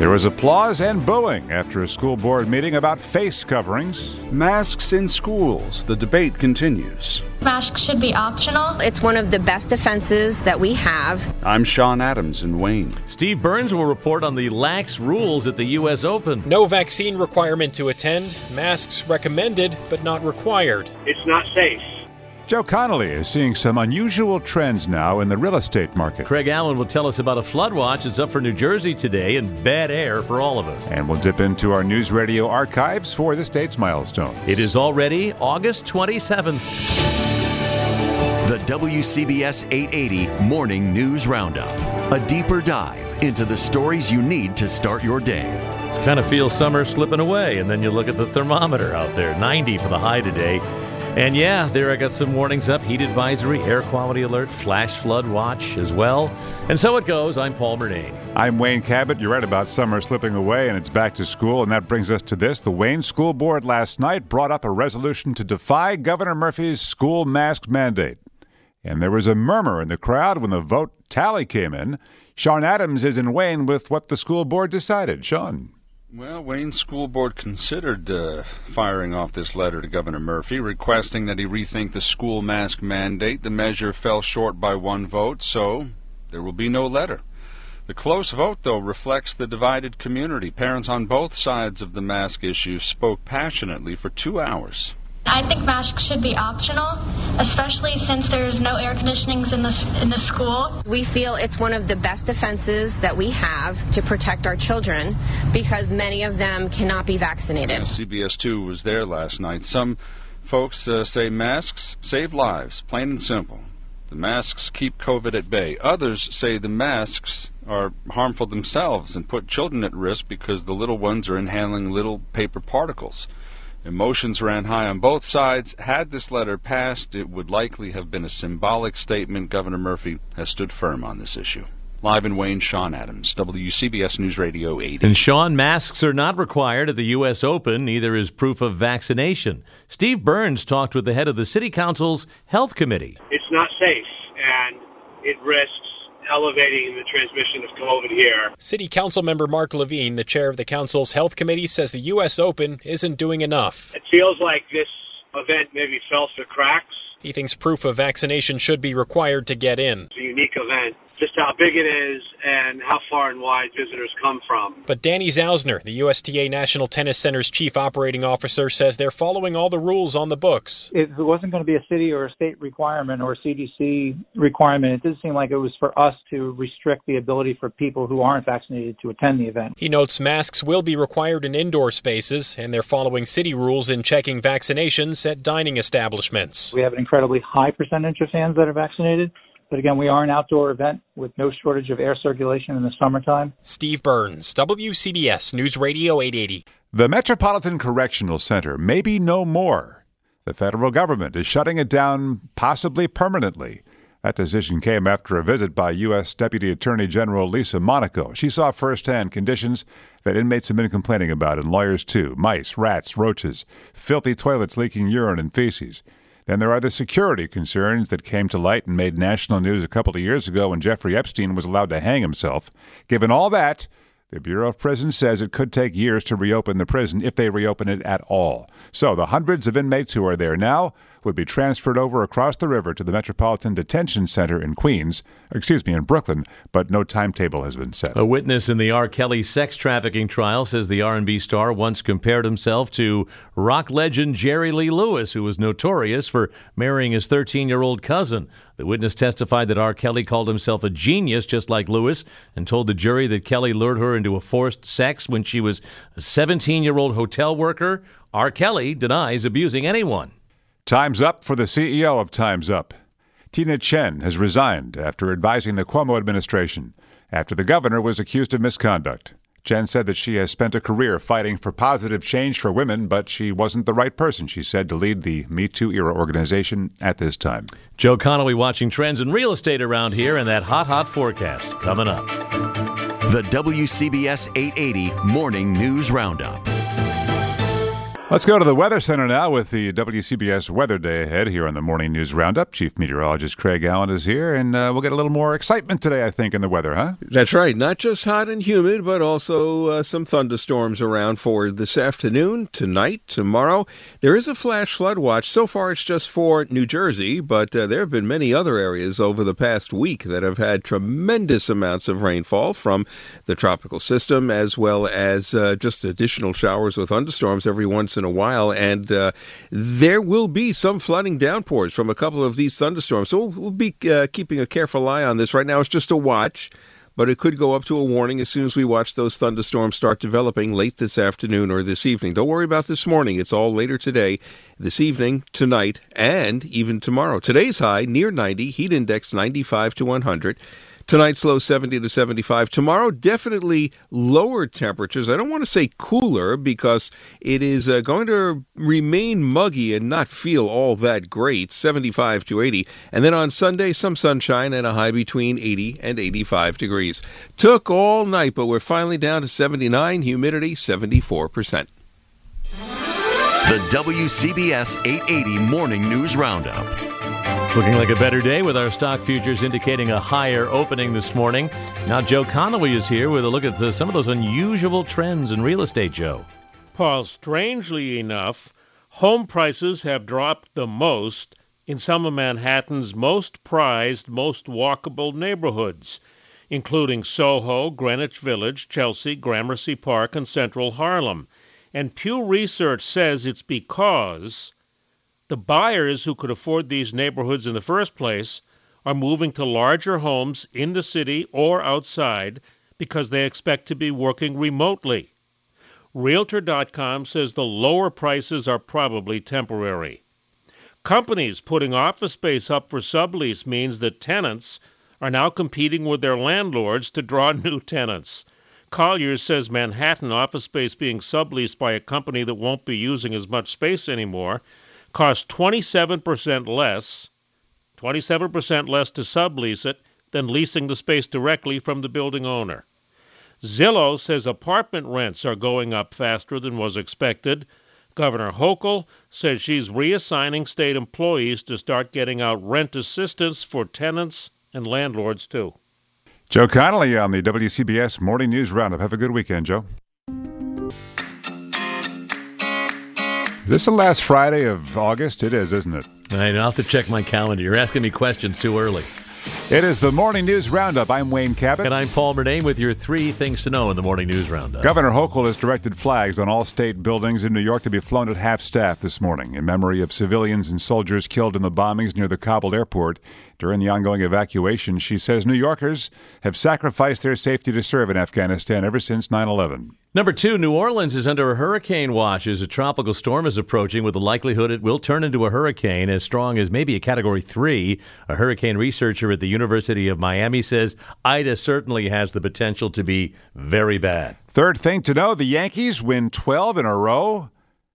There was applause and booing after a school board meeting about face coverings. Masks in schools. The debate continues. Masks should be optional. It's one of the best defenses that we have. I'm Sean Adams in Wayne. Steve Burns will report on the lax rules at the U.S. Open. No vaccine requirement to attend. Masks recommended, but not required. It's not safe. Joe Connolly is seeing some unusual trends now in the real estate market. Craig Allen will tell us about a flood watch that's up for New Jersey today and bad air for all of us. And we'll dip into our news radio archives for the state's milestone. It is already August 27th. The WCBS 880 Morning News Roundup. A deeper dive into the stories you need to start your day. Kind of feels summer slipping away, and then you look at the thermometer out there 90 for the high today. And yeah, there I got some warnings up heat advisory, air quality alert, flash flood watch as well. And so it goes. I'm Paul Murnane. I'm Wayne Cabot. You're right about summer slipping away and it's back to school. And that brings us to this. The Wayne School Board last night brought up a resolution to defy Governor Murphy's school mask mandate. And there was a murmur in the crowd when the vote tally came in. Sean Adams is in Wayne with what the school board decided. Sean. Well, Wayne School Board considered uh, firing off this letter to Governor Murphy, requesting that he rethink the school mask mandate. The measure fell short by one vote, so there will be no letter. The close vote, though, reflects the divided community. Parents on both sides of the mask issue spoke passionately for two hours. I think masks should be optional, especially since there's no air conditionings in the, in the school. We feel it's one of the best defenses that we have to protect our children because many of them cannot be vaccinated. Yeah, CBS 2 was there last night. Some folks uh, say masks save lives, plain and simple. The masks keep COVID at bay. Others say the masks are harmful themselves and put children at risk because the little ones are inhaling little paper particles. Emotions ran high on both sides. Had this letter passed, it would likely have been a symbolic statement. Governor Murphy has stood firm on this issue. Live in Wayne, Sean Adams, WCBS News Radio 80. And Sean, masks are not required at the U.S. Open, neither is proof of vaccination. Steve Burns talked with the head of the City Council's Health Committee. It's not safe, and it risks elevating the transmission of COVID here. City Council member Mark Levine, the chair of the council's health committee, says the U.S. Open isn't doing enough. It feels like this event maybe fell through cracks. He thinks proof of vaccination should be required to get in. It's a unique event. Just how big it is and how far and wide visitors come from. But Danny Zausner, the USTA National Tennis Center's chief operating officer, says they're following all the rules on the books. It wasn't going to be a city or a state requirement or a CDC requirement, it didn't seem like it was for us to restrict the ability for people who aren't vaccinated to attend the event. He notes masks will be required in indoor spaces, and they're following city rules in checking vaccinations at dining establishments. We have an incredibly high percentage of fans that are vaccinated. But again, we are an outdoor event with no shortage of air circulation in the summertime. Steve Burns, WCBS News Radio 880. The Metropolitan Correctional Center may be no more. The federal government is shutting it down, possibly permanently. That decision came after a visit by U.S. Deputy Attorney General Lisa Monaco. She saw firsthand conditions that inmates have been complaining about, and lawyers too mice, rats, roaches, filthy toilets leaking urine and feces. Then there are the security concerns that came to light and made national news a couple of years ago when Jeffrey Epstein was allowed to hang himself. Given all that, the Bureau of Prisons says it could take years to reopen the prison if they reopen it at all. So the hundreds of inmates who are there now would be transferred over across the river to the Metropolitan Detention Center in Queens, excuse me, in Brooklyn, but no timetable has been set. A witness in the R. Kelly sex trafficking trial says the R&B star once compared himself to rock legend Jerry Lee Lewis, who was notorious for marrying his 13-year-old cousin. The witness testified that R. Kelly called himself a genius just like Lewis and told the jury that Kelly lured her into a forced sex when she was a 17-year-old hotel worker. R. Kelly denies abusing anyone. Time's up for the CEO of Time's Up. Tina Tchen has resigned after advising the Cuomo administration after the governor was accused of misconduct. Tchen said that she has spent a career fighting for positive change for women, but she wasn't the right person, she said, to lead the Me Too era organization at this time. Joe Connolly watching trends in real estate around here and that hot, hot forecast coming up. The WCBS 880 Morning News Roundup. Let's go to the Weather Center now with the WCBS Weather Day ahead here on the Morning News Roundup. Chief Meteorologist Craig Allen is here, and uh, we'll get a little more excitement today, I think, in the weather, huh? That's right. Not just hot and humid, but also uh, some thunderstorms around for this afternoon, tonight, tomorrow. There is a flash flood watch. So far, it's just for New Jersey, but uh, there have been many other areas over the past week that have had tremendous amounts of rainfall from the tropical system, as well as uh, just additional showers or thunderstorms every once in a while, and uh, there will be some flooding downpours from a couple of these thunderstorms. So we'll, we'll be uh, keeping a careful eye on this. Right now, it's just a watch, but it could go up to a warning as soon as we watch those thunderstorms start developing late this afternoon or this evening. Don't worry about this morning; it's all later today, this evening, tonight, and even tomorrow. Today's high near 90, heat index 95 to 100. Tonight's low 70 to 75. Tomorrow, definitely lower temperatures. I don't want to say cooler because it is uh, going to remain muggy and not feel all that great. 75 to 80. And then on Sunday, some sunshine and a high between 80 and 85 degrees. Took all night, but we're finally down to 79, humidity 74%. The WCBS 880 Morning News Roundup. Looking like a better day with our stock futures indicating a higher opening this morning. Now, Joe Connolly is here with a look at the, some of those unusual trends in real estate, Joe. Paul, strangely enough, home prices have dropped the most in some of Manhattan's most prized, most walkable neighborhoods, including Soho, Greenwich Village, Chelsea, Gramercy Park, and Central Harlem. And Pew Research says it's because the buyers who could afford these neighborhoods in the first place are moving to larger homes in the city or outside because they expect to be working remotely. Realtor.com says the lower prices are probably temporary. Companies putting office space up for sublease means that tenants are now competing with their landlords to draw new tenants. Colliers says Manhattan office space being subleased by a company that won't be using as much space anymore costs 27% less, 27% less to sublease it than leasing the space directly from the building owner. Zillow says apartment rents are going up faster than was expected. Governor Hochul says she's reassigning state employees to start getting out rent assistance for tenants and landlords too. Joe Connolly on the WCBS Morning News Roundup. Have a good weekend, Joe. This is the last Friday of August? It is, isn't it? I will have to check my calendar. You're asking me questions too early. It is the Morning News Roundup. I'm Wayne Cabot. And I'm Paul Murnane with your three things to know in the Morning News Roundup. Governor Hochul has directed flags on all state buildings in New York to be flown at half staff this morning in memory of civilians and soldiers killed in the bombings near the Kabul airport during the ongoing evacuation. She says New Yorkers have sacrificed their safety to serve in Afghanistan ever since 9 11. Number two, New Orleans is under a hurricane watch as a tropical storm is approaching with the likelihood it will turn into a hurricane as strong as maybe a category three. A hurricane researcher at the University of Miami says Ida certainly has the potential to be very bad. Third thing to know the Yankees win 12 in a row.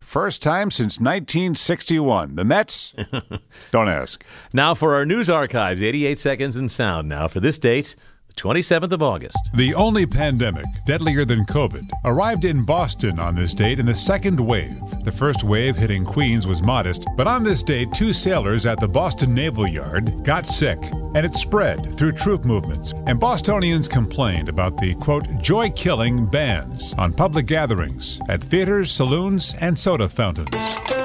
First time since 1961. The Mets? Don't ask. Now for our news archives 88 seconds in sound now for this date. 27th of August. The only pandemic deadlier than COVID arrived in Boston on this date in the second wave. The first wave hitting Queens was modest, but on this date, two sailors at the Boston Naval Yard got sick. and it spread through troop movements. And Bostonians complained about the, quote, joy killing bans on public gatherings, at theaters, saloons, and soda fountains.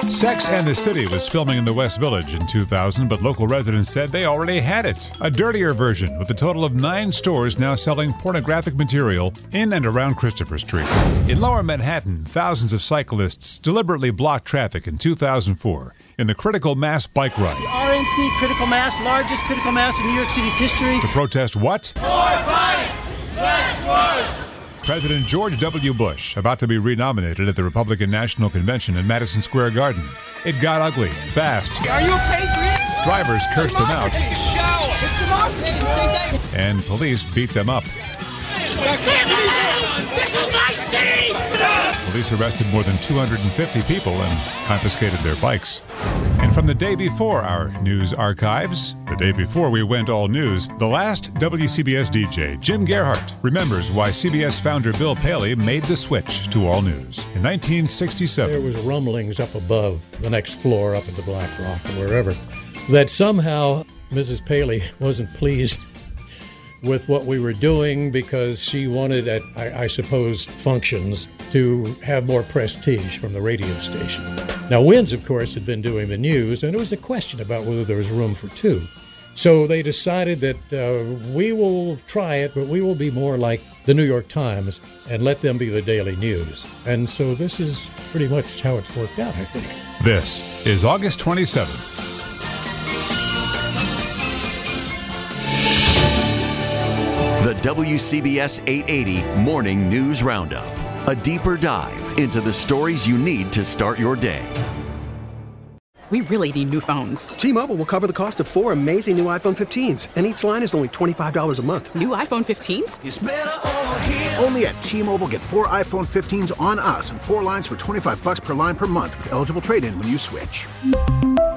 Sex and the City was filming in the West Village in 2000, but local residents said they already had it. A dirtier version with a total of nine stores now selling pornographic material in and around Christopher Street. In lower Manhattan, thousands of cyclists deliberately blocked traffic in 2004 in the critical mass bike ride. The RNC critical mass, largest critical mass in New York City's history. To protest what? More violence, less words. President George W. Bush, about to be renominated at the Republican National Convention in Madison Square Garden. It got ugly, fast. Are you a patriot? Drivers cursed them out. And police beat them up. Police arrested more than 250 people and confiscated their bikes. And from the day before our news archives, the day before we went all news, the last WCBS DJ, Jim Gearhart, remembers why CBS founder Bill Paley made the switch to all news. In 1967, there was rumblings up above the next floor, up at the Black Rock or wherever, that somehow Mrs. Paley wasn't pleased with what we were doing because she wanted, at I, I, suppose, functions to have more prestige from the radio station. Now, WINS, of course, had been doing the news, and it was a question about whether there was room for two. So they decided that uh, we will try it, but we will be more like the New York Times and let them be the daily news. And so this is pretty much how it's worked out, I think. This is August 27th. WCBS 880 Morning News Roundup. A deeper dive into the stories you need to start your day. We really need new phones. T-Mobile will cover the cost of four amazing new iPhone 15s, and each line is only $25 a month. New iPhone 15s? Only at T-Mobile get four iPhone 15s on us and four lines for 25 bucks per line per month with eligible trade-in when you switch.